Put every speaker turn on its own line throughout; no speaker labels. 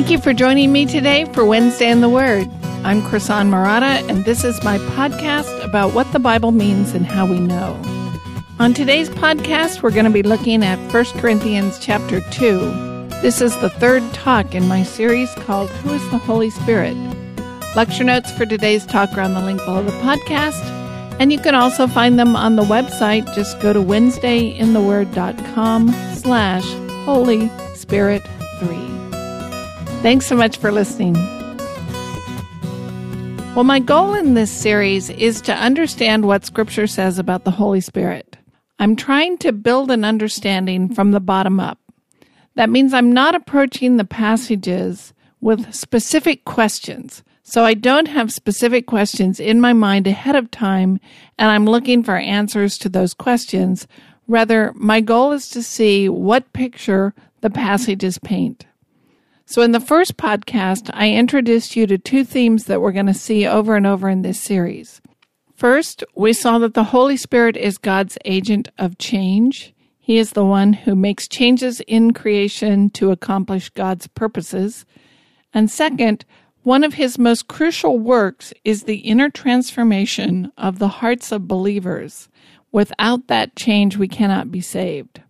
Thank you for joining me today for Wednesday in the Word. I'm Krisan Marotta, and this is my podcast about what the Bible means and how we know. On today's podcast, we're going to be looking at 1 Corinthians chapter 2. This is the third talk in my series called Who is the Holy Spirit? Lecture notes for today's talk are on the link below the podcast, and you can also find them on the website. Just go to wednesdayintheword.com slash Holy Spirit 3. Thanks so much for listening. Well, my goal in this series is to understand what Scripture says about the Holy Spirit. I'm trying to build an understanding from the bottom up. That means I'm not approaching the passages with specific questions. So I don't have specific questions in my mind ahead of time, and I'm looking for answers to those questions. Rather, my goal is to see what picture the passages paint. So, in the first podcast, I introduced you to two themes that we're going to see over and over in this series. First, we saw that the Holy Spirit is God's agent of change. He is the one who makes changes in creation to accomplish God's purposes. And second, one of his most crucial works is the inner transformation of the hearts of believers. Without that change, we cannot be saved.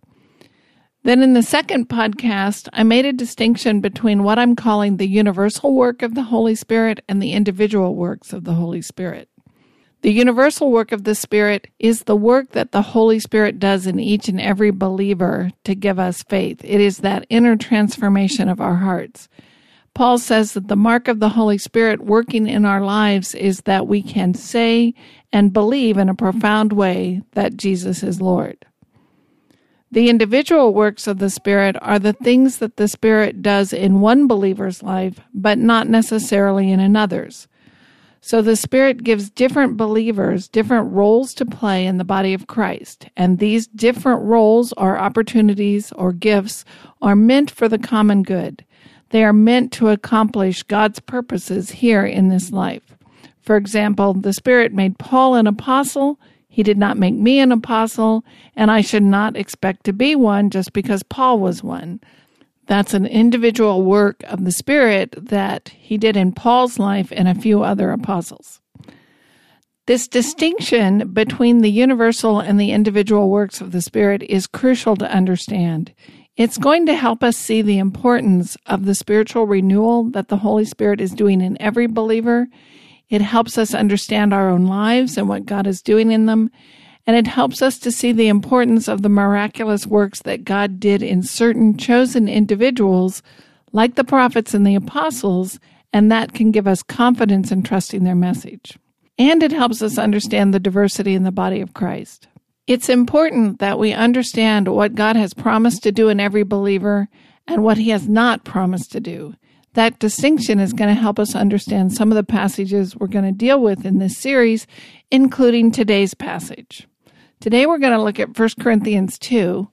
Then in the second podcast, I made a distinction between what I'm calling the universal work of the Holy Spirit and the individual works of the Holy Spirit. The universal work of the Spirit is the work that the Holy Spirit does in each and every believer to give us faith. It is that inner transformation of our hearts. Paul says that the mark of the Holy Spirit working in our lives is that we can say and believe in a profound way that Jesus is Lord. The individual works of the Spirit are the things that the Spirit does in one believer's life, but not necessarily in another's. So the Spirit gives different believers different roles to play in the body of Christ. And these different roles or opportunities or gifts are meant for the common good. They are meant to accomplish God's purposes here in this life. For example, the Spirit made Paul an apostle. He did not make me an apostle, and I should not expect to be one just because Paul was one. That's an individual work of the Spirit that he did in Paul's life and a few other apostles. This distinction between the universal and the individual works of the Spirit is crucial to understand. It's going to help us see the importance of the spiritual renewal that the Holy Spirit is doing in every believer. It helps us understand our own lives and what God is doing in them and it helps us to see the importance of the miraculous works that God did in certain chosen individuals, like the prophets and the apostles, and that can give us confidence in trusting their message. And it helps us understand the diversity in the body of Christ. It's important that we understand what God has promised to do in every believer and what he has not promised to do. That distinction is going to help us understand some of the passages we're going to deal with in this series, including today's passage. Today we're going to look at 1 Corinthians 2.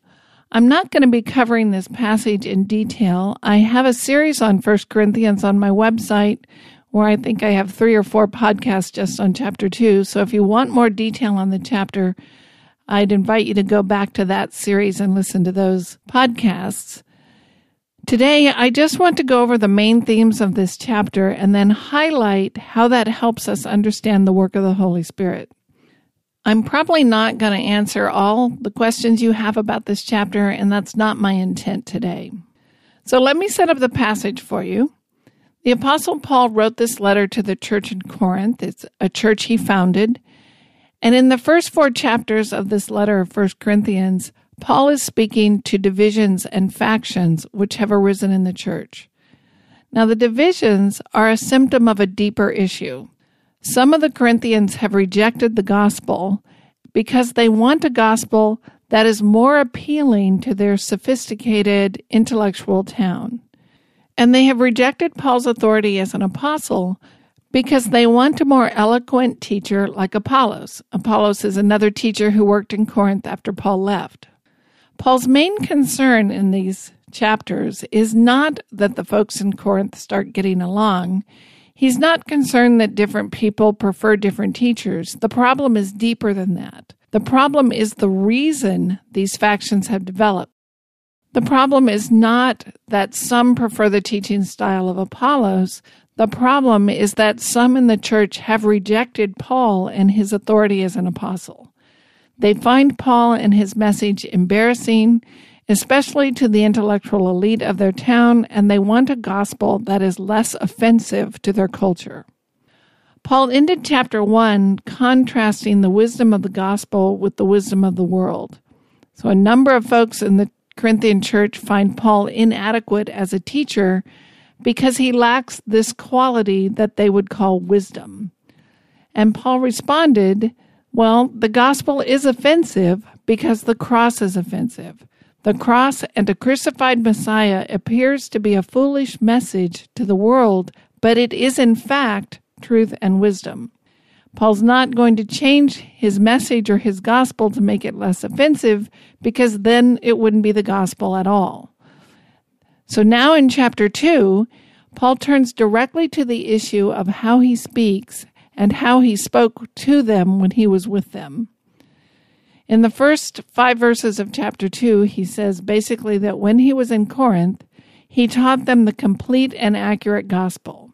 I'm not going to be covering this passage in detail. I have a series on 1 Corinthians on my website where I think I have three or four podcasts just on chapter 2. So if you want more detail on the chapter, I'd invite you to go back to that series and listen to those podcasts. Today, I just want to go over the main themes of this chapter and then highlight how that helps us understand the work of the Holy Spirit. I'm probably not going to answer all the questions you have about this chapter, and that's not my intent today. So let me set up the passage for you. The Apostle Paul wrote this letter to the church in Corinth. It's a church he founded. And in the first four chapters of this letter of 1 Corinthians, Paul is speaking to divisions and factions which have arisen in the church. Now, the divisions are a symptom of a deeper issue. Some of the Corinthians have rejected the gospel because they want a gospel that is more appealing to their sophisticated intellectual town. And they have rejected Paul's authority as an apostle because they want a more eloquent teacher like Apollos. Apollos is another teacher who worked in Corinth after Paul left. Paul's main concern in these chapters is not that the folks in Corinth start getting along. He's not concerned that different people prefer different teachers. The problem is deeper than that. The problem is the reason these factions have developed. The problem is not that some prefer the teaching style of Apollos. The problem is that some in the church have rejected Paul and his authority as an apostle. They find Paul and his message embarrassing, especially to the intellectual elite of their town, and they want a gospel that is less offensive to their culture. Paul ended chapter 1 contrasting the wisdom of the gospel with the wisdom of the world. So, a number of folks in the Corinthian church find Paul inadequate as a teacher because he lacks this quality that they would call wisdom. And Paul responded, Well, the gospel is offensive because the cross is offensive. The cross and a crucified Messiah appears to be a foolish message to the world, but it is in fact truth and wisdom. Paul's not going to change his message or his gospel to make it less offensive because then it wouldn't be the gospel at all. So now in chapter 2, Paul turns directly to the issue of how he speaks and how he spoke to them when he was with them. In the first five verses of chapter 2, he says basically that when he was in Corinth, he taught them the complete and accurate gospel.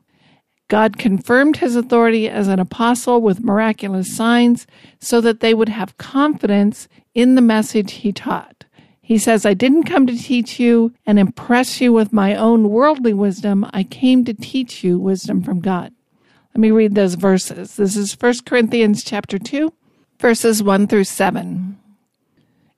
God confirmed his authority as an apostle with miraculous signs so that they would have confidence in the message he taught. He says, I didn't come to teach you and impress you with my own worldly wisdom. I came to teach you wisdom from God. Let me read those verses. This is 1 Corinthians chapter 2, verses 1 through 7.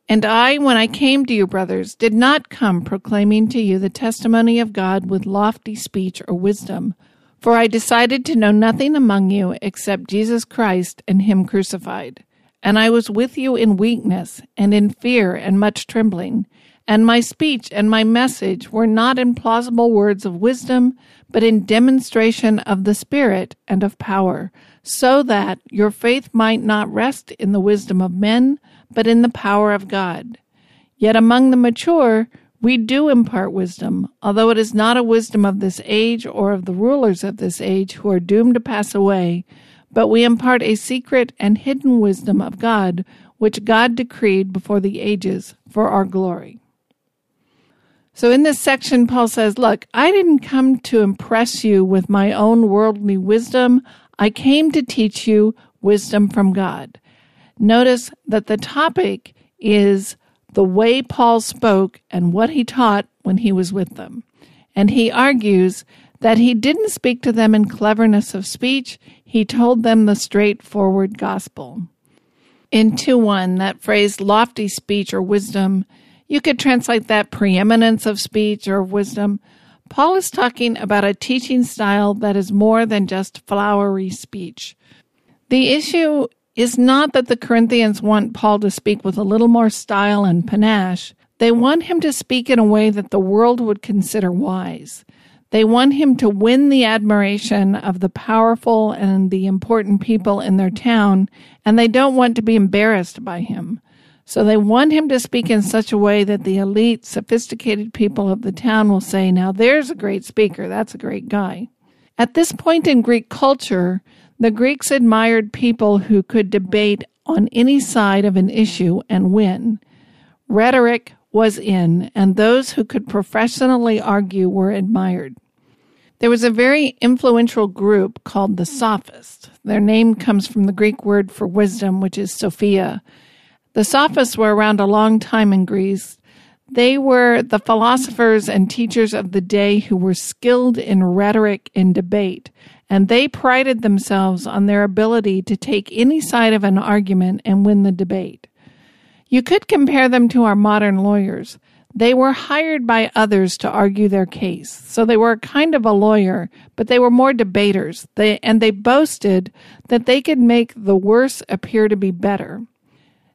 And I, when I came to you, brothers, did not come proclaiming to you the testimony of God with lofty speech or wisdom, for I decided to know nothing among you except Jesus Christ and Him crucified. And I was with you in weakness and in fear and much trembling. And my speech and my message were not in plausible words of wisdom, but in demonstration of the Spirit and of power, so that your faith might not rest in the wisdom of men, but in the power of God. Yet among the mature, we do impart wisdom, although it is not a wisdom of this age or of the rulers of this age who are doomed to pass away but we impart a secret and hidden wisdom of God, which God decreed before the ages for our glory. So in this section, Paul says, Look, I didn't come to impress you with my own worldly wisdom. I came to teach you wisdom from God. Notice that the topic is the way Paul spoke and what he taught when he was with them. And he argues that he didn't speak to them in cleverness of speech, he told them the straightforward gospel. In 2 1, that phrase lofty speech or wisdom, you could translate that preeminence of speech or wisdom. Paul is talking about a teaching style that is more than just flowery speech. The issue is not that the Corinthians want Paul to speak with a little more style and panache. They want him to speak in a way that the world would consider wise. They want him to win the admiration of the powerful and the important people in their town, and they don't want to be embarrassed by him. So they want him to speak in such a way that the elite, sophisticated people of the town will say, Now there's a great speaker. That's a great guy. At this point in Greek culture, the Greeks admired people who could debate on any side of an issue and win. Rhetoric was in, and those who could professionally argue were admired. There was a very influential group called the Sophists. Their name comes from the Greek word for wisdom, which is Sophia. The Sophists were around a long time in Greece. They were the philosophers and teachers of the day who were skilled in rhetoric and debate, and they prided themselves on their ability to take any side of an argument and win the debate. You could compare them to our modern lawyers. They were hired by others to argue their case. So they were kind of a lawyer, but they were more debaters. They, and they boasted that they could make the worse appear to be better.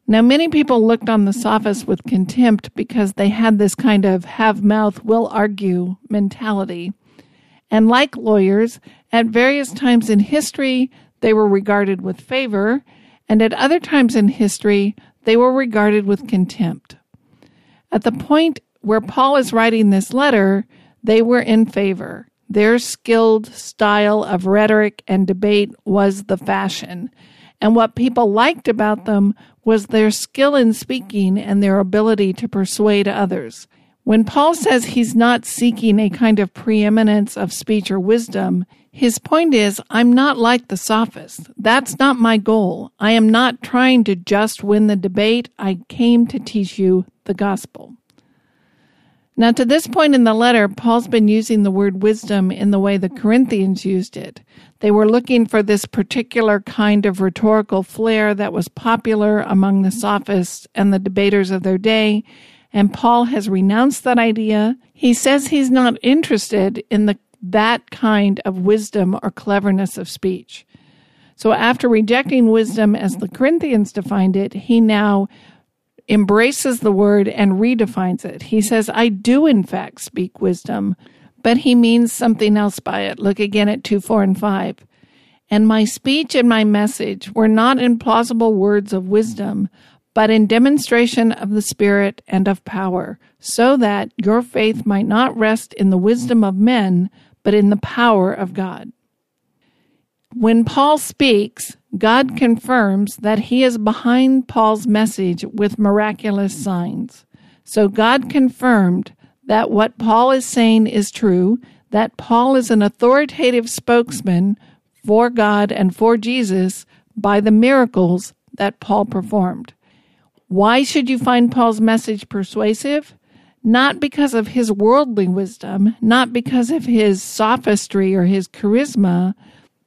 Now, many people looked on the sophists with contempt because they had this kind of have mouth, will argue mentality. And like lawyers, at various times in history, they were regarded with favor, and at other times in history, they were regarded with contempt. At the point where Paul is writing this letter, they were in favor. Their skilled style of rhetoric and debate was the fashion. And what people liked about them was their skill in speaking and their ability to persuade others. When Paul says he's not seeking a kind of preeminence of speech or wisdom, his point is, I'm not like the sophists. That's not my goal. I am not trying to just win the debate. I came to teach you the gospel. Now, to this point in the letter, Paul's been using the word wisdom in the way the Corinthians used it. They were looking for this particular kind of rhetorical flair that was popular among the sophists and the debaters of their day, and Paul has renounced that idea. He says he's not interested in the that kind of wisdom or cleverness of speech. So after rejecting wisdom as the Corinthians defined it, he now embraces the word and redefines it. He says, I do in fact speak wisdom, but he means something else by it. Look again at 2, 4, and 5. And my speech and my message were not in plausible words of wisdom, but in demonstration of the Spirit and of power, so that your faith might not rest in the wisdom of men, but in the power of God. When Paul speaks, God confirms that he is behind Paul's message with miraculous signs. So God confirmed that what Paul is saying is true, that Paul is an authoritative spokesman for God and for Jesus by the miracles that Paul performed. Why should you find Paul's message persuasive? not because of his worldly wisdom, not because of his sophistry or his charisma,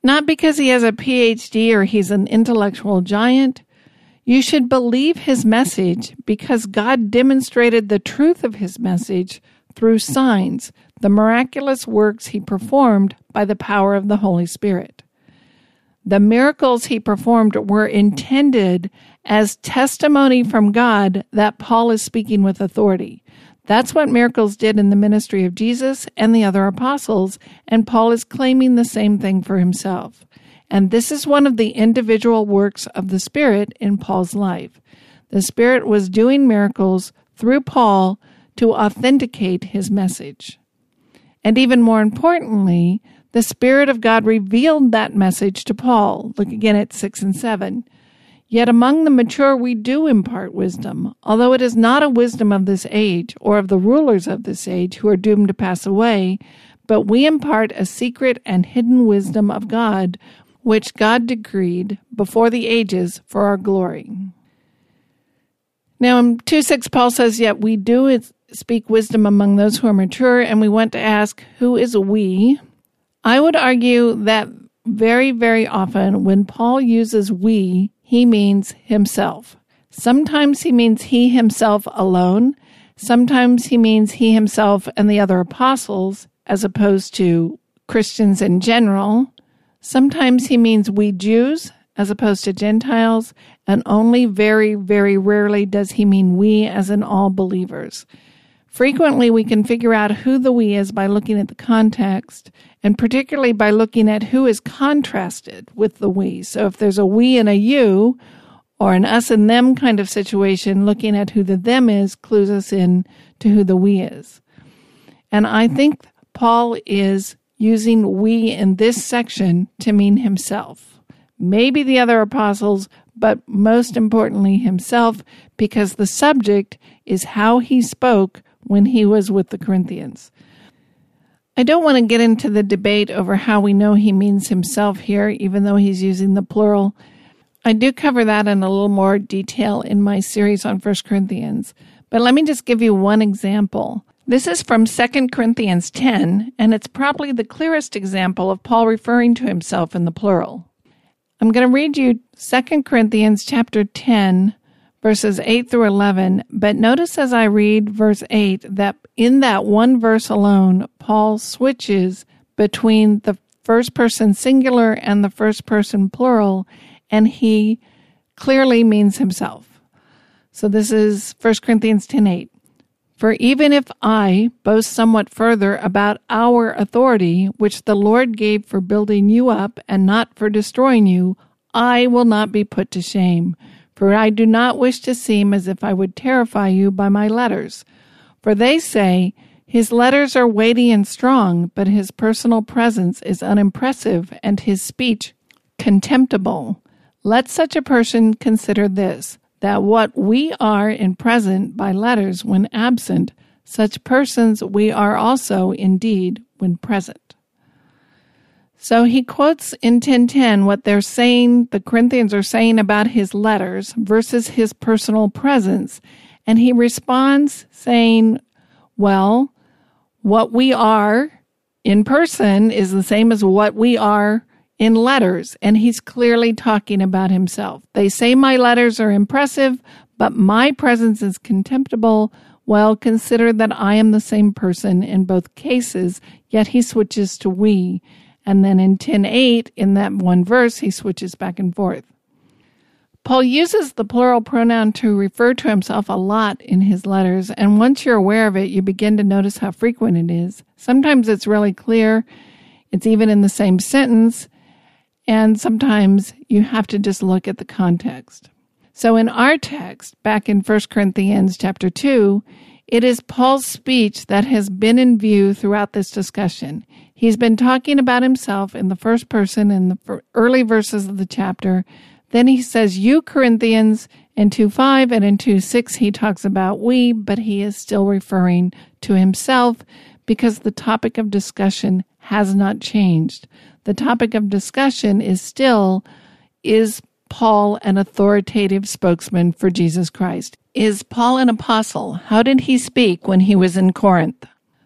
not because he has a PhD or he's an intellectual giant. You should believe his message because God demonstrated the truth of his message through signs, the miraculous works he performed by the power of the Holy Spirit. The miracles he performed were intended as testimony from God that Paul is speaking with authority. That's what miracles did in the ministry of Jesus and the other apostles, and Paul is claiming the same thing for himself. And this is one of the individual works of the Spirit in Paul's life. The Spirit was doing miracles through Paul to authenticate his message. And even more importantly, the Spirit of God revealed that message to Paul. Look again at 6 and 7. Yet among the mature we do impart wisdom, although it is not a wisdom of this age or of the rulers of this age who are doomed to pass away, but we impart a secret and hidden wisdom of God, which God decreed before the ages for our glory. Now in 2 6, Paul says, Yet we do speak wisdom among those who are mature, and we want to ask, Who is we? I would argue that very, very often when Paul uses we, he means himself. Sometimes he means he himself alone. Sometimes he means he himself and the other apostles, as opposed to Christians in general. Sometimes he means we Jews, as opposed to Gentiles. And only very, very rarely does he mean we, as in all believers. Frequently, we can figure out who the we is by looking at the context, and particularly by looking at who is contrasted with the we. So if there's a we and a you, or an us and them kind of situation, looking at who the them is clues us in to who the we is. And I think Paul is using we in this section to mean himself. Maybe the other apostles, but most importantly himself, because the subject is how he spoke when he was with the Corinthians. I don't want to get into the debate over how we know he means himself here, even though he's using the plural. I do cover that in a little more detail in my series on 1 Corinthians. But let me just give you one example. This is from 2 Corinthians 10, and it's probably the clearest example of Paul referring to himself in the plural. I'm going to read you 2 Corinthians chapter 10, verses 8 through 11. But notice as I read verse 8 that in that one verse alone, Paul switches between the first person singular and the first person plural, and he clearly means himself. So this is 1 Corinthians 10 8. For even if I boast somewhat further about our authority, which the Lord gave for building you up and not for destroying you, I will not be put to shame. For I do not wish to seem as if I would terrify you by my letters. For they say, His letters are weighty and strong, but his personal presence is unimpressive and his speech contemptible. Let such a person consider this that what we are in present by letters when absent, Such persons we are also indeed when present. So he quotes in 1010 what they're saying, the Corinthians are saying about his letters versus his personal presence. And he responds saying, well, what we are in person is the same as what we are in letters. And he's clearly talking about himself. They say my letters are impressive, but my presence is contemptible. Well, consider that I am the same person in both cases, yet he switches to we. And then in 10.8, in that one verse, he switches back and forth. Paul uses the plural pronoun to refer to himself a lot in his letters, and once you're aware of it, you begin to notice how frequent it is. Sometimes it's really clear, it's even in the same sentence, and sometimes you have to just look at the context. So in our text, back in 1 Corinthians chapter 2, it is Paul's speech that has been in view throughout this discussion. He's been talking about himself in the first person in the early verses of the chapter. Then he says, You Corinthians in 2 5 and in 2 6, he talks about we, but he is still referring to himself because the topic of discussion has not changed. The topic of discussion is still is Paul an authoritative spokesman for Jesus Christ? Is Paul an apostle? How did he speak when he was in Corinth?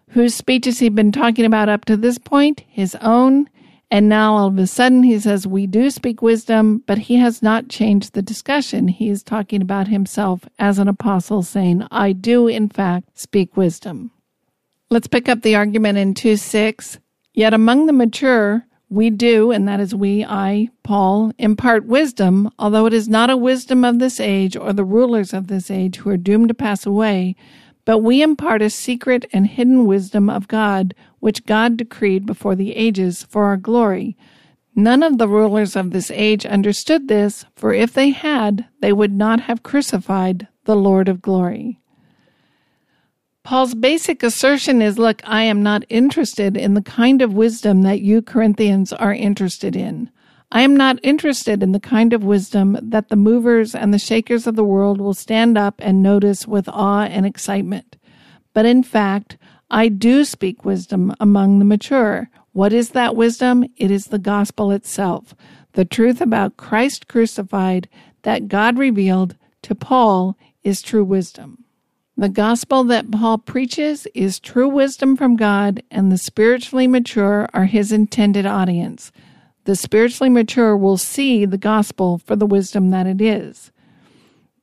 Whose speech has he been talking about up to this point? His own. And now all of a sudden he says, We do speak wisdom, but he has not changed the discussion. He is talking about himself as an apostle, saying, I do, in fact, speak wisdom. Let's pick up the argument in 2 6. Yet among the mature, we do, and that is we, I, Paul, impart wisdom, although it is not a wisdom of this age or the rulers of this age who are doomed to pass away, but we impart a secret and hidden wisdom of God, which God decreed before the ages for our glory. None of the rulers of this age understood this, for if they had, they would not have crucified the Lord of glory. Paul's basic assertion is look, I am not interested in the kind of wisdom that you Corinthians are interested in. I am not interested in the kind of wisdom that the movers and the shakers of the world will stand up and notice with awe and excitement. But in fact, I do speak wisdom among the mature. What is that wisdom? It is the gospel itself, the truth about Christ crucified that God revealed to Paul is true wisdom. The gospel that Paul preaches is true wisdom from God, and the spiritually mature are his intended audience the spiritually mature will see the gospel for the wisdom that it is.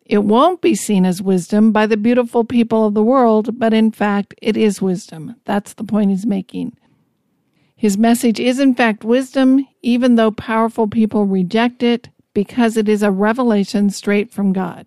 It won't be seen as wisdom by the beautiful people of the world, but in fact, it is wisdom. That's the point he's making. His message is, in fact, wisdom, even though powerful people reject it, because it is a revelation straight from God.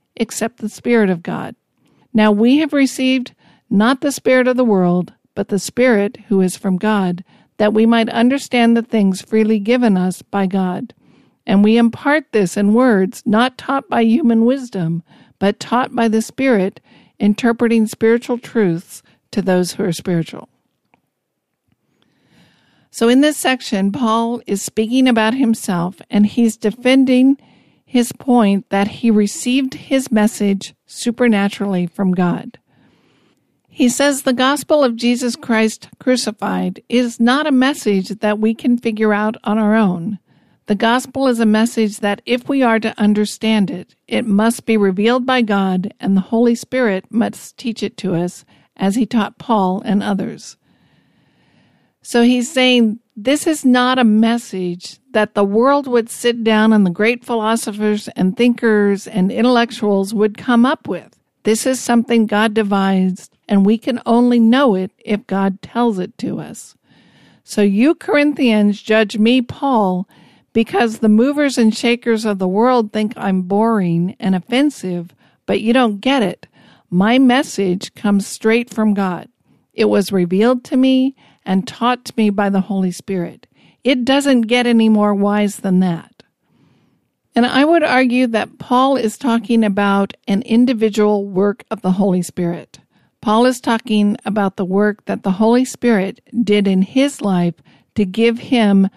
except the Spirit of God. Now we have received not the Spirit of the world, but the Spirit who is from God that we might understand the things freely given us by God. And we impart this in words not taught by human wisdom, but taught by the Spirit, interpreting spiritual truths to those who are spiritual. So, in this section, Paul is speaking about himself and he's defending his point that he received his message supernaturally from God. He says the gospel of Jesus Christ crucified is not a message that we can figure out on our own. The gospel is a message that if we are to understand it, it must be revealed by God and the Holy Spirit must teach it to us as he taught Paul and others. So he's saying this is not a message that the world would sit down and the great philosophers and thinkers and intellectuals would come up with. This is something God devised, and we can only know it if God tells it to us. So you Corinthians judge me, Paul, because the movers and shakers of the world think I'm boring and offensive, but you don't get it. My message comes straight from God. It was revealed to me and taught me by the Holy Spirit. It doesn't get any more wise than that. And I would argue that Paul is talking about an individual work of the Holy Spirit. Paul is talking about the work that the Holy Spirit did in his life to give him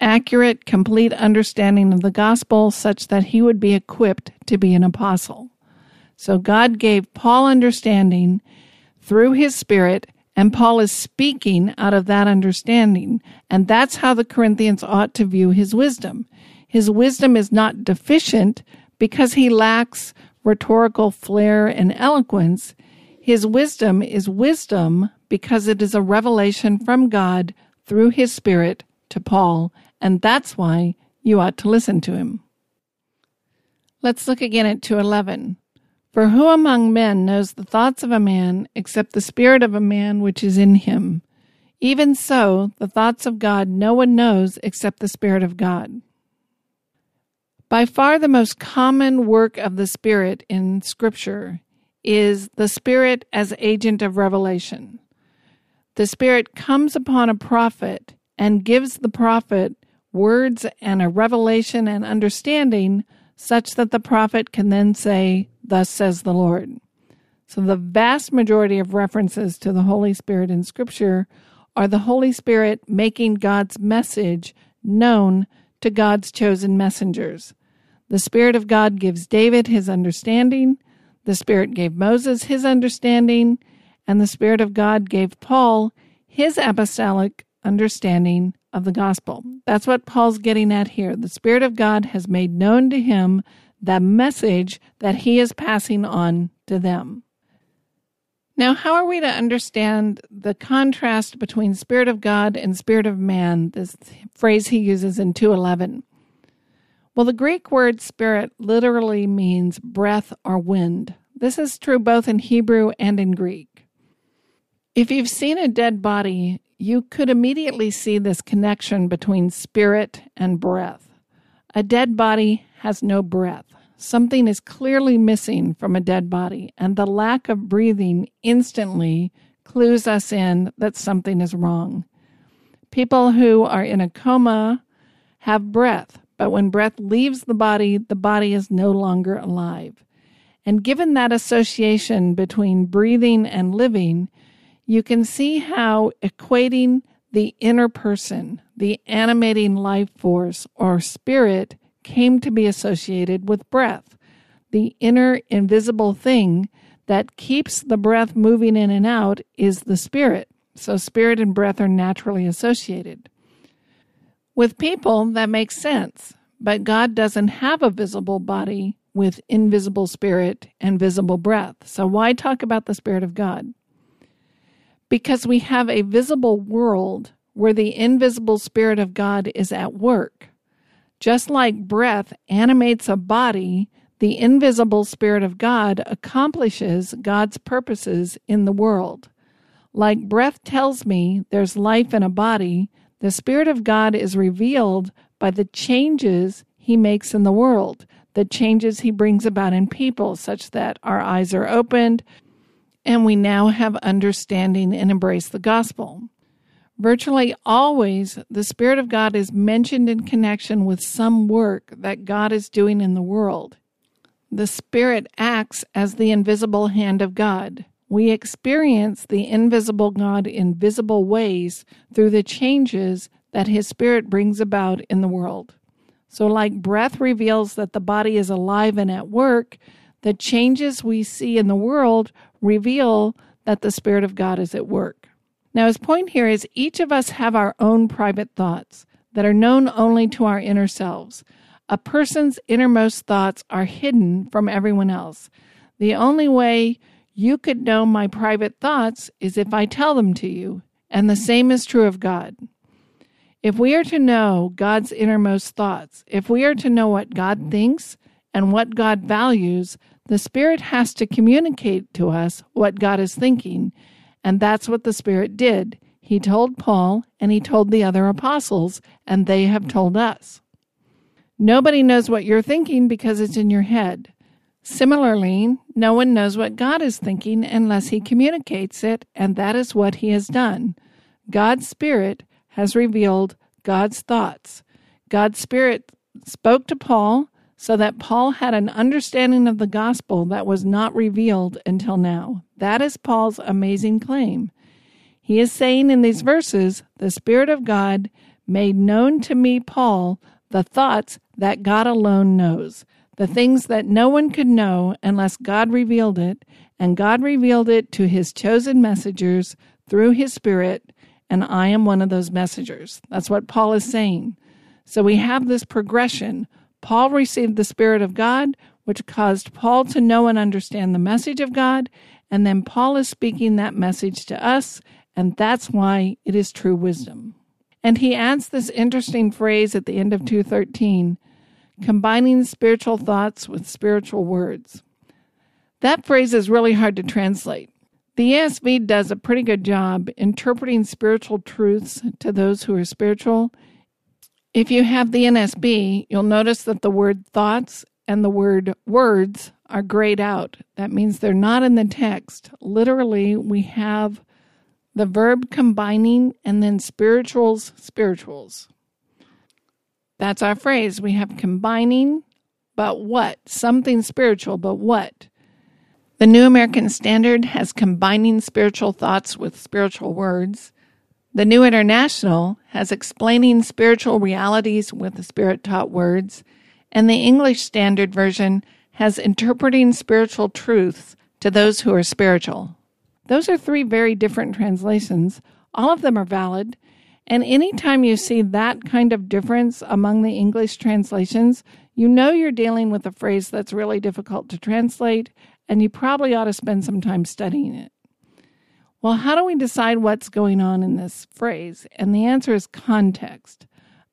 accurate, complete understanding of the gospel such that he would be equipped to be an apostle. So God gave Paul understanding through his spirit, and Paul is speaking out of that understanding. And that's how the Corinthians ought to view his wisdom. His wisdom is not deficient because he lacks rhetorical flair and eloquence. His wisdom is wisdom because it is a revelation from God through his spirit to Paul and that's why you ought to listen to him. Let's look again at 211. For who among men knows the thoughts of a man except the spirit of a man which is in him? Even so, the thoughts of God no one knows except the Spirit of God. By far the most common work of the Spirit in Scripture is the Spirit as agent of revelation. The Spirit comes upon a prophet and gives the prophet words and a revelation and understanding such that the prophet can then say, Thus says the Lord. So, the vast majority of references to the Holy Spirit in Scripture are the Holy Spirit making God's message known to God's chosen messengers. The Spirit of God gives David his understanding, the Spirit gave Moses his understanding, and the Spirit of God gave Paul his apostolic understanding of the gospel. That's what Paul's getting at here. The Spirit of God has made known to him the message that he is passing on to them. Now, how are we to understand the contrast between Spirit of God and Spirit of man, this phrase he uses in 211? Well, the Greek word spirit literally means breath or wind. This is true both in Hebrew and in Greek. If you've seen a dead body, you could immediately see this connection between spirit and breath. A dead body has no breath. Something is clearly missing from a dead body, and the lack of breathing instantly clues us in that something is wrong. People who are in a coma have breath, but when breath leaves the body, the body is no longer alive. And given that association between breathing and living, you can see how equating the inner person, the animating life force or spirit, came to be associated with breath, the inner invisible thing that keeps the breath moving in and out is the spirit. So, spirit and breath are naturally associated. With people, that makes sense, but God doesn't have a visible body with invisible spirit and visible breath. So, why talk about the Spirit of God? because we have a visible world where the invisible Spirit of God is at work. Just like breath animates a body, the invisible Spirit of God accomplishes God's purposes in the world. Like breath tells me there's life in a body, the Spirit of God is revealed by the changes He makes in the world, the changes He brings about in people, such that our eyes are opened, and we now have understanding and embrace the gospel. Virtually always, the Spirit of God is mentioned in connection with some work that God is doing in the world. The Spirit acts as the invisible hand of God. We experience the invisible God in visible ways through the changes that His Spirit brings about in the world. So, like breath reveals that the body is alive and at work, the changes we see in the world reveal that the Spirit of God is at work. Now, his point here is each of us have our own private thoughts that are known only to our inner selves. A person's innermost thoughts are hidden from everyone else. The only way you could know my private thoughts is if I tell them to you, and the same is true of God. If we are to know God's innermost thoughts, if we are to know what God thinks and what God values, the Spirit has to communicate to us what God is thinking, and that's what the Spirit did. He told Paul and he told the other apostles, and they have told us. Nobody knows what you're thinking because it's in your head. Similarly, no one knows what God is thinking unless he communicates it, and that is what he has done. God's Spirit has revealed God's thoughts. God's Spirit spoke to Paul so that Paul had an understanding of the gospel that was not revealed until now. That is Paul's amazing claim. He is saying in these verses, The Spirit of God made known to me, Paul, the thoughts that God alone knows, the things that no one could know unless God revealed it, and God revealed it to his chosen messengers through his Spirit, and I am one of those messengers. That's what Paul is saying. So we have this progression. Paul received the Spirit of God, which caused Paul to know and understand the message of God, and then Paul is speaking that message to us, and that's why it is true wisdom. And he adds this interesting phrase at the end of 213 combining spiritual thoughts with spiritual words. That phrase is really hard to translate. The ESV does a pretty good job interpreting spiritual truths to those who are spiritual. If you have the NASB, you'll notice that the word thoughts and the word words are grayed out. That means they're not in the text. Literally, we have the verb combining and then spirituals, spirituals. That's our phrase. We have combining, but what? Something spiritual, but what? The New American Standard has combining spiritual thoughts with spiritual words. The New International has explaining spiritual realities with the spirit taught words. And the English Standard Version has interpreting spiritual truths to those who are spiritual. Those are three very different translations. All of them are valid. And anytime you see that kind of difference among the English translations, you know you're dealing with a phrase that's really difficult to translate, and you probably ought to spend some time studying it. Well, how do we decide what's going on in this phrase? And the answer is context.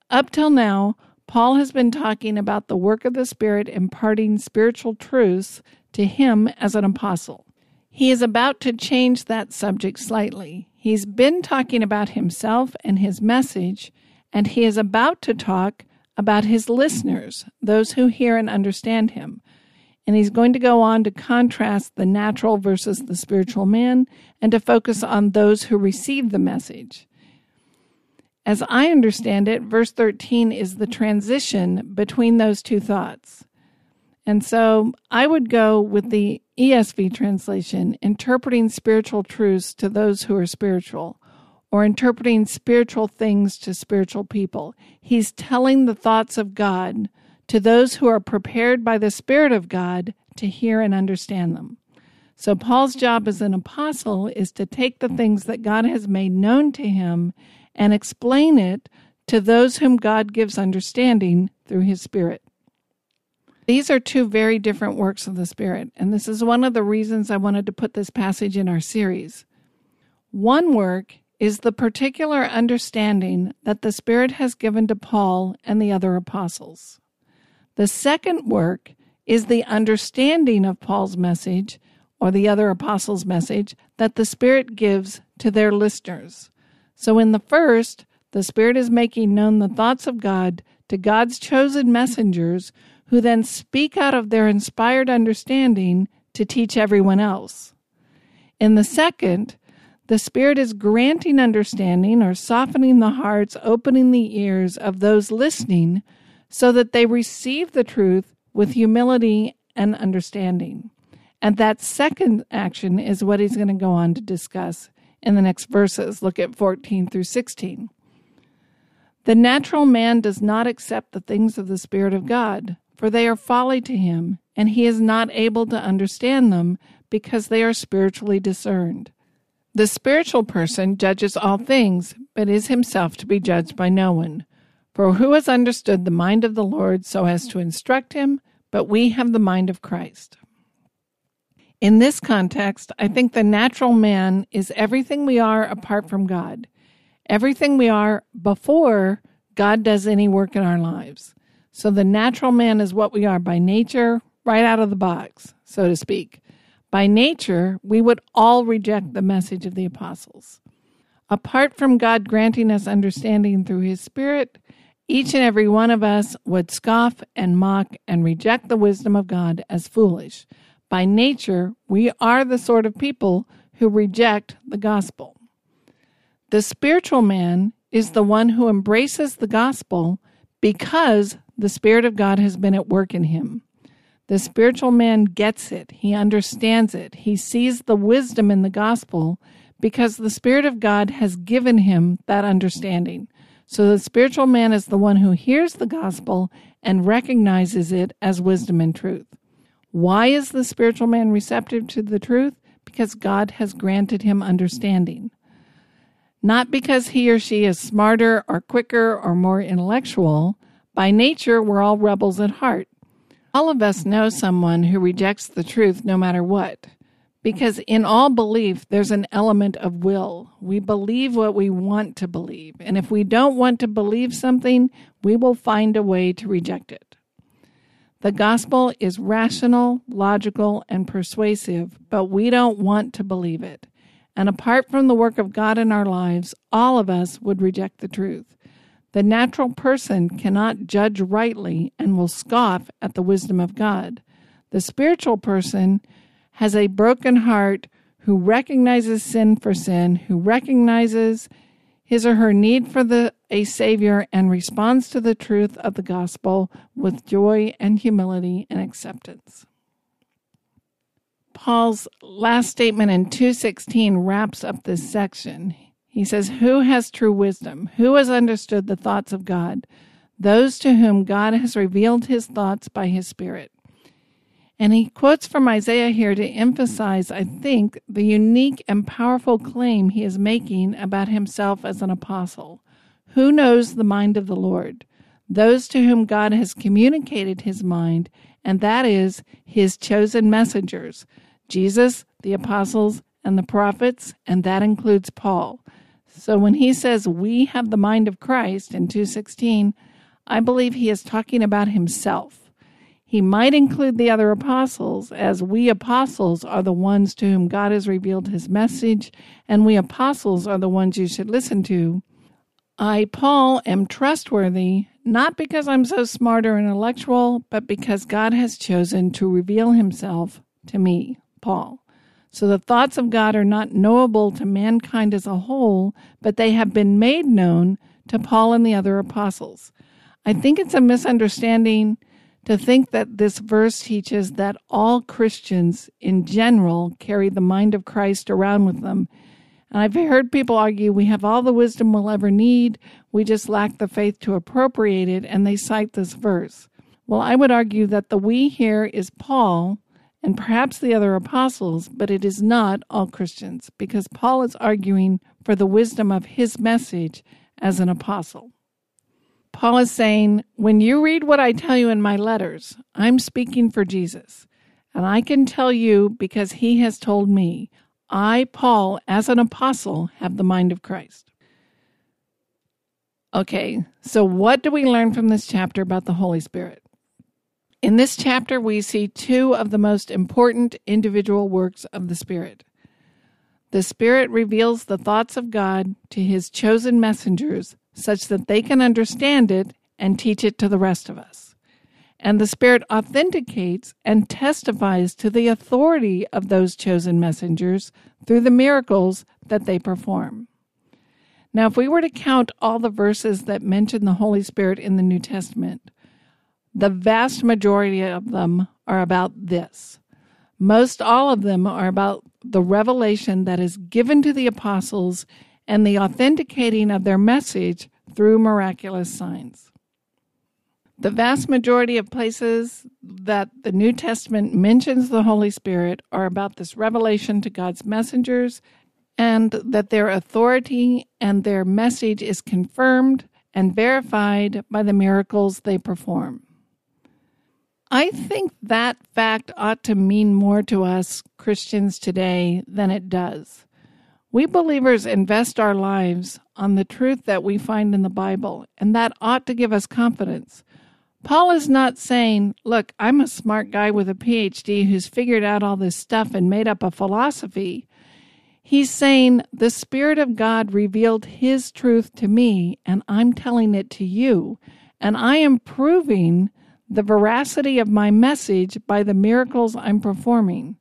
Up till now, Paul has been talking about the work of the Spirit imparting spiritual truths to him as an apostle. He is about to change that subject slightly. He's been talking about himself and his message, and he is about to talk about his listeners, those who hear and understand him. And he's going to go on to contrast the natural versus the spiritual man and to focus on those who receive the message. As I understand it, verse 13 is the transition between those two thoughts. And so I would go with the ESV translation, interpreting spiritual truths to those who are spiritual, or interpreting spiritual things to spiritual people. He's telling the thoughts of God to those who are prepared by the Spirit of God to hear and understand them. So, Paul's job as an apostle is to take the things that God has made known to him and explain it to those whom God gives understanding through his Spirit. These are two very different works of the Spirit, and this is one of the reasons I wanted to put this passage in our series. One work is the particular understanding that the Spirit has given to Paul and the other apostles. The second work is the understanding of Paul's message or the other apostles' message that the Spirit gives to their listeners. So, in the first, the Spirit is making known the thoughts of God to God's chosen messengers who then speak out of their inspired understanding to teach everyone else. In the second, the Spirit is granting understanding or softening the hearts, opening the ears of those listening so that they receive the truth with humility and understanding. And that second action is what he's going to go on to discuss in the next verses. Look at 14 through 16. The natural man does not accept the things of the Spirit of God for they are folly to him, and he is not able to understand them because they are spiritually discerned. The spiritual person judges all things, but is himself to be judged by no one. For who has understood the mind of the Lord so as to instruct him? But we have the mind of Christ. In this context, I think the natural man is everything we are apart from God, everything we are before God does any work in our lives. So the natural man is what we are by nature, right out of the box, so to speak. By nature, we would all reject the message of the apostles. Apart from God granting us understanding through his Spirit each and every one of us would scoff and mock and reject the wisdom of God as foolish. By nature, we are the sort of people who reject the gospel. The spiritual man is the one who embraces the gospel because the Spirit of God has been at work in him. The spiritual man gets it, he understands it, he sees the wisdom in the gospel because the Spirit of God has given him that understanding. So the spiritual man is the one who hears the gospel and recognizes it as wisdom and truth. Why is the spiritual man receptive to the truth? Because God has granted him understanding. Not because he or she is smarter or quicker or more intellectual. By nature, we're all rebels at heart. All of us know someone who rejects the truth no matter what. Because in all belief, there's an element of will. We believe what we want to believe. And if we don't want to believe something, we will find a way to reject it. The gospel is rational, logical, and persuasive, but we don't want to believe it. And apart from the work of God in our lives, all of us would reject the truth. The natural person cannot judge rightly and will scoff at the wisdom of God. The spiritual person has a broken heart who recognizes sin for sin, who recognizes his or her need for the a savior and responds to the truth of the gospel with joy and humility and acceptance. Paul's last statement in 216 wraps up this section. He says, Who has true wisdom? Who has understood the thoughts of God? Those to whom God has revealed his thoughts by his Spirit. And he quotes from Isaiah here to emphasize, I think, the unique and powerful claim he is making about himself as an apostle. Who knows the mind of the Lord? Those to whom God has communicated his mind, and that is his chosen messengers Jesus, the apostles, and the prophets, and that includes Paul. So when he says we have the mind of Christ in 216, I believe he is talking about himself. He might include the other apostles, as we apostles are the ones to whom God has revealed his message, and we apostles are the ones you should listen to. I, Paul, am trustworthy, not because I'm so smart or intellectual, but because God has chosen to reveal himself to me, Paul. So the thoughts of God are not knowable to mankind as a whole, but they have been made known to Paul and the other apostles. I think it's a misunderstanding to think that this verse teaches that all Christians in general carry the mind of Christ around with them. And I've heard people argue we have all the wisdom we'll ever need, we just lack the faith to appropriate it, and they cite this verse. Well, I would argue that the we here is Paul and perhaps the other apostles, but it is not all Christians, because Paul is arguing for the wisdom of his message as an apostle. Paul is saying, when you read what I tell you in my letters, I'm speaking for Jesus. And I can tell you because he has told me, I, Paul, as an apostle, have the mind of Christ. Okay, so what do we learn from this chapter about the Holy Spirit? In this chapter, we see two of the most important individual works of the Spirit. The Spirit reveals the thoughts of God to his chosen messengers such that they can understand it and teach it to the rest of us. And the Spirit authenticates and testifies to the authority of those chosen messengers through the miracles that they perform. Now, if we were to count all the verses that mention the Holy Spirit in the New Testament, the vast majority of them are about this. Most all of them are about the revelation that is given to the apostles and the authenticating of their message through miraculous signs. The vast majority of places that the New Testament mentions the Holy Spirit are about this revelation to God's messengers and that their authority and their message is confirmed and verified by the miracles they perform. I think that fact ought to mean more to us Christians today than it does. We believers invest our lives on the truth that we find in the Bible, and that ought to give us confidence. Paul is not saying, Look, I'm a smart guy with a PhD who's figured out all this stuff and made up a philosophy. He's saying, The Spirit of God revealed His truth to me, and I'm telling it to you. and I am proving the veracity of my message by the miracles I'm performing.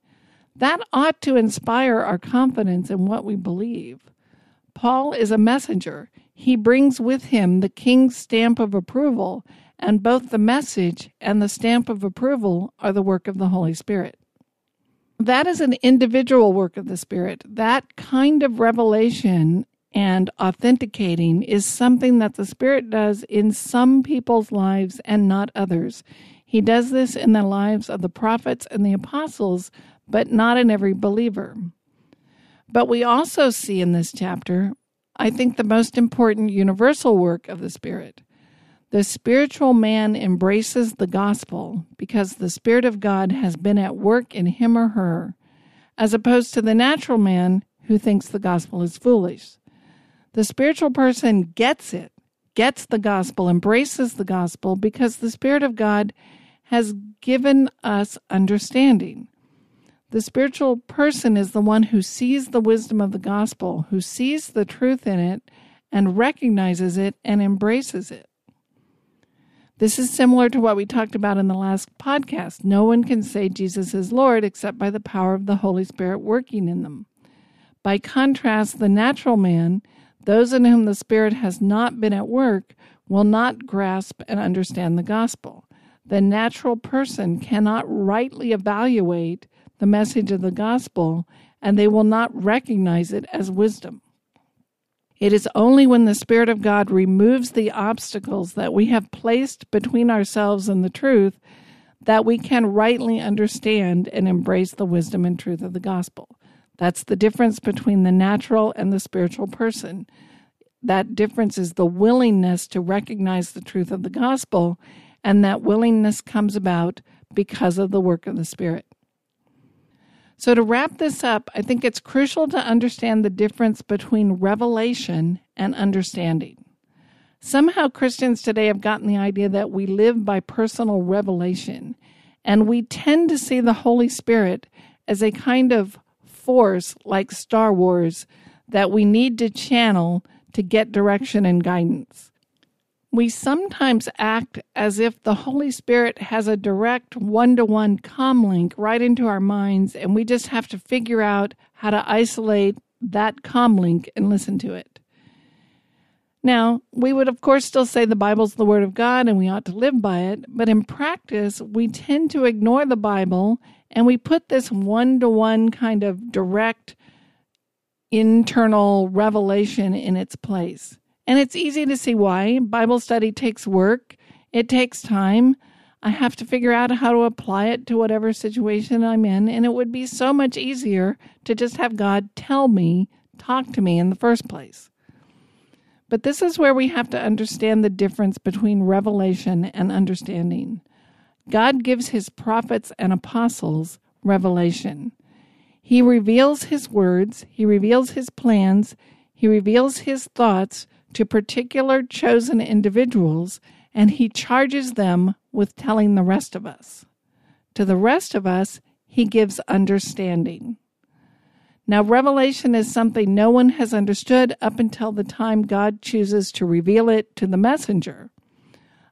That ought to inspire our confidence in what we believe. Paul is a messenger. He brings with him the king's stamp of approval, and both the message and the stamp of approval are the work of the Holy Spirit. That is an individual work of the Spirit. That kind of revelation and authenticating is something that the Spirit does in some people's lives and not others. He does this in the lives of the prophets and the apostles, but not in every believer. But we also see in this chapter, I think, the most important universal work of the Spirit. The spiritual man embraces the gospel because the Spirit of God has been at work in him or her, as opposed to the natural man who thinks the gospel is foolish. The spiritual person gets it, gets the gospel, embraces the gospel because the Spirit of God has given us understanding. The spiritual person is the one who sees the wisdom of the gospel, who sees the truth in it and recognizes it and embraces it. This is similar to what we talked about in the last podcast. No one can say Jesus is Lord except by the power of the Holy Spirit working in them. By contrast, the natural man those in whom the Spirit has not been at work will not grasp and understand the gospel. The natural person cannot rightly evaluate the message of the gospel, and they will not recognize it as wisdom. It is only when the Spirit of God removes the obstacles that we have placed between ourselves and the truth that we can rightly understand and embrace the wisdom and truth of the gospel. That's the difference between the natural and the spiritual person. That difference is the willingness to recognize the truth of the gospel, and that willingness comes about because of the work of the Spirit. So, to wrap this up, I think it's crucial to understand the difference between revelation and understanding. Somehow, Christians today have gotten the idea that we live by personal revelation, and we tend to see the Holy Spirit as a kind of force like Star Wars that we need to channel to get direction and guidance. We sometimes act as if the Holy Spirit has a direct one to one comlink right into our minds, and we just have to figure out how to isolate that comlink and listen to it. Now, we would of course still say the Bible's the Word of God and we ought to live by it, but in practice, we tend to ignore the Bible and we put this one to one kind of direct internal revelation in its place. And it's easy to see why. Bible study takes work, it takes time. I have to figure out how to apply it to whatever situation I'm in. And it would be so much easier to just have God tell me, talk to me in the first place. But this is where we have to understand the difference between revelation and understanding. God gives his prophets and apostles revelation. He reveals his words, he reveals his plans, he reveals his thoughts to particular chosen individuals, and he charges them with telling the rest of us. To the rest of us, he gives understanding. Now, revelation is something no one has understood up until the time God chooses to reveal it to the messenger.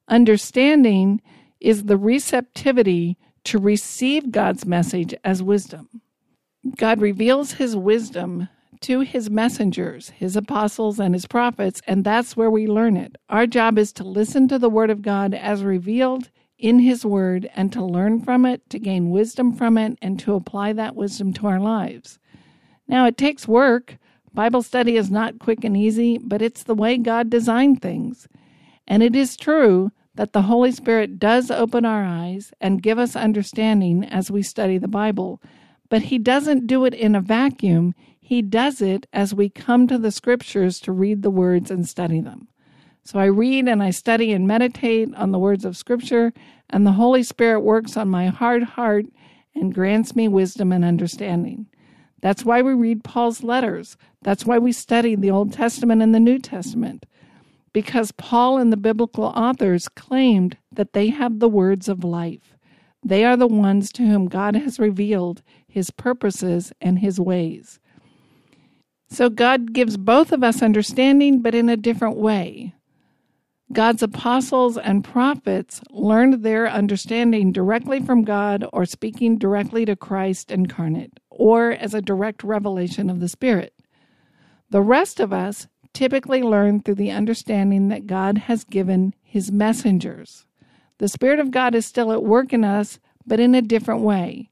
Understanding is the receptivity to receive God's message as wisdom. God reveals his wisdom to his messengers, his apostles, and his prophets, and that's where we learn it. Our job is to listen to the word of God as revealed in his word and to learn from it, to gain wisdom from it, and to apply that wisdom to our lives. Now, it takes work. Bible study is not quick and easy, but it's the way God designed things. And it is true that the Holy Spirit does open our eyes and give us understanding as we study the Bible, but He doesn't do it in a vacuum. He does it as we come to the scriptures to read the words and study them. So I read and I study and meditate on the words of Scripture, and the Holy Spirit works on my hard heart and grants me wisdom and understanding. That's why we read Paul's letters. That's why we study the Old Testament and the New Testament because Paul and the biblical authors claimed that they have the words of life. They are the ones to whom God has revealed his purposes and his ways. So God gives both of us understanding, but in a different way. God's apostles and prophets learned their understanding directly from God or speaking directly to Christ incarnate or as a direct revelation of the Spirit. The rest of us typically learn through the understanding that God has given his messengers. The Spirit of God is still at work in us, but in a different way.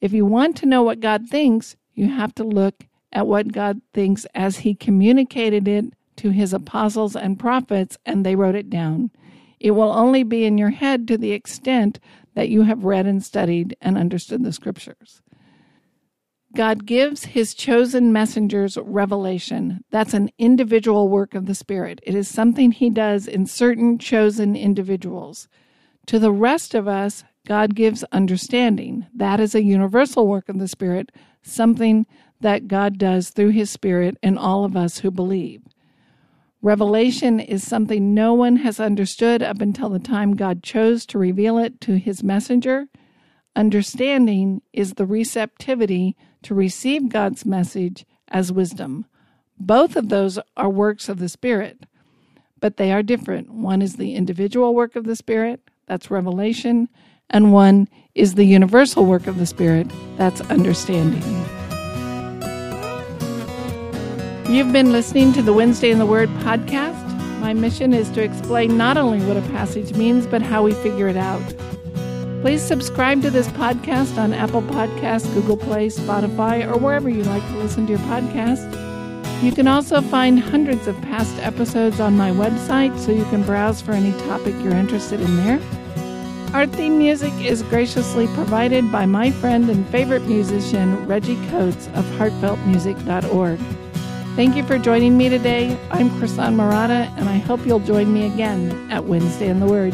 If you want to know what God thinks, you have to look at what God thinks as he communicated it to his apostles and prophets, and they wrote it down. It will only be in your head to the extent that you have read and studied and understood the scriptures. God gives his chosen messengers revelation. That's an individual work of the Spirit. It is something he does in certain chosen individuals. To the rest of us, God gives understanding. That is a universal work of the Spirit, something that God does through his Spirit in all of us who believe. Revelation is something no one has understood up until the time God chose to reveal it to his messenger. Understanding is the receptivity to receive God's message as wisdom. Both of those are works of the Spirit, but they are different. One is the individual work of the Spirit, that's revelation, and one is the universal work of the Spirit, that's understanding. You've been listening to the Wednesday in the Word podcast. My mission is to explain not only what a passage means, but how we figure it out. Please subscribe to this podcast on Apple Podcasts, Google Play, Spotify, or wherever you like to listen to your podcast. You can also find hundreds of past episodes on my website, so you can browse for any topic you're interested in there. Our theme music is graciously provided by my friend and favorite musician, Reggie Coates of heartfeltmusic.org. Thank you for joining me today. I'm Krisan Marotta, and I hope you'll join me again at Wednesday in the Word.